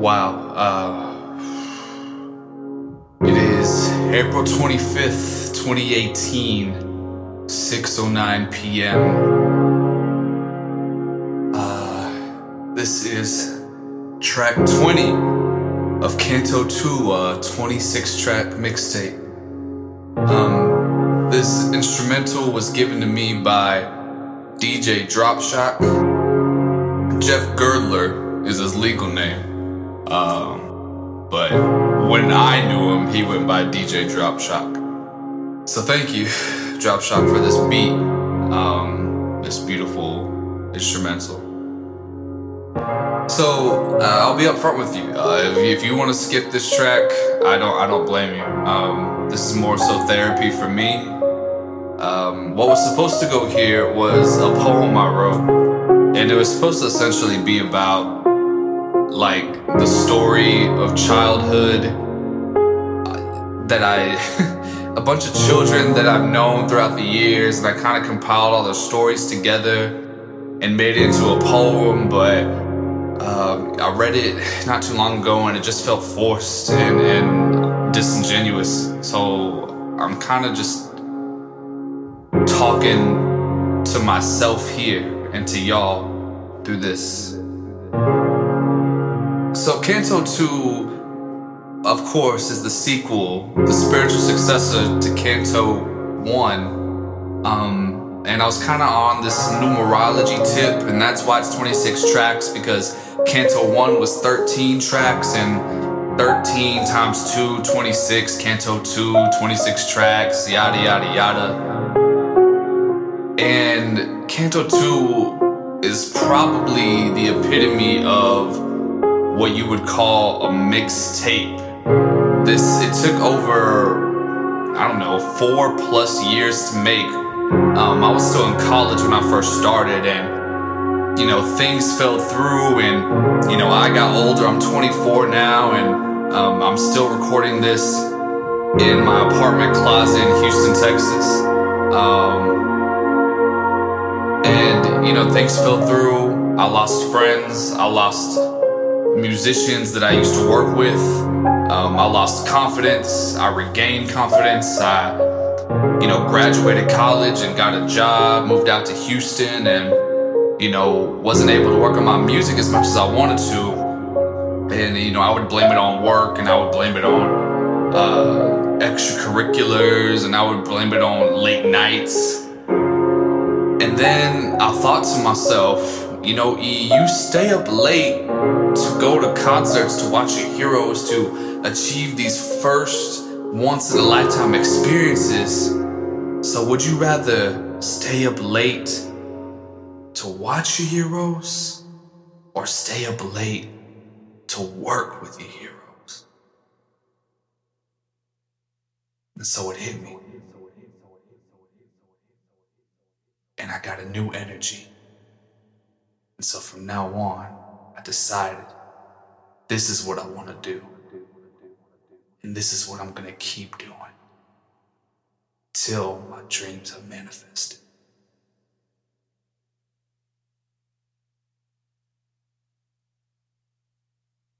Wow. Uh, it is April 25th, 2018, 6:09 p.m. Uh, this is track 20 of Canto 2, uh, 26 track mixtape. Um, this instrumental was given to me by DJ Dropshock. Jeff Girdler is his legal name. Um, but when I knew him, he went by DJ Dropshock. So thank you, Dropshock, for this beat, um, this beautiful instrumental. So uh, I'll be upfront with you. Uh, if, if you want to skip this track, I don't. I don't blame you. Um, this is more so therapy for me. Um, what was supposed to go here was a poem I wrote, and it was supposed to essentially be about like the story of childhood uh, that I, a bunch of children that I've known throughout the years, and I kind of compiled all their stories together and made it into a poem. But um, I read it not too long ago, and it just felt forced and, and disingenuous. So I'm kind of just talking to myself here and to y'all through this. Canto 2, of course, is the sequel, the spiritual successor to Canto 1. Um, and I was kind of on this numerology tip, and that's why it's 26 tracks because Canto 1 was 13 tracks, and 13 times 2, 26, Canto 2, 26 tracks, yada yada yada. And Canto 2 is probably the epitome of what you would call a mixtape. This it took over I don't know four plus years to make. Um, I was still in college when I first started, and you know things fell through, and you know I got older. I'm 24 now, and um, I'm still recording this in my apartment closet in Houston, Texas. Um, and you know things fell through. I lost friends. I lost musicians that I used to work with. Um, I lost confidence. I regained confidence. I, you know, graduated college and got a job, moved out to Houston, and, you know, wasn't able to work on my music as much as I wanted to. And, you know, I would blame it on work and I would blame it on uh, extracurriculars and I would blame it on late nights. And then I thought to myself, you know, you stay up late to go to concerts, to watch your heroes, to achieve these first once in a lifetime experiences. So, would you rather stay up late to watch your heroes or stay up late to work with your heroes? And so it hit me. And I got a new energy. And so from now on, I decided this is what I want to do. And this is what I'm going to keep doing till my dreams are manifested.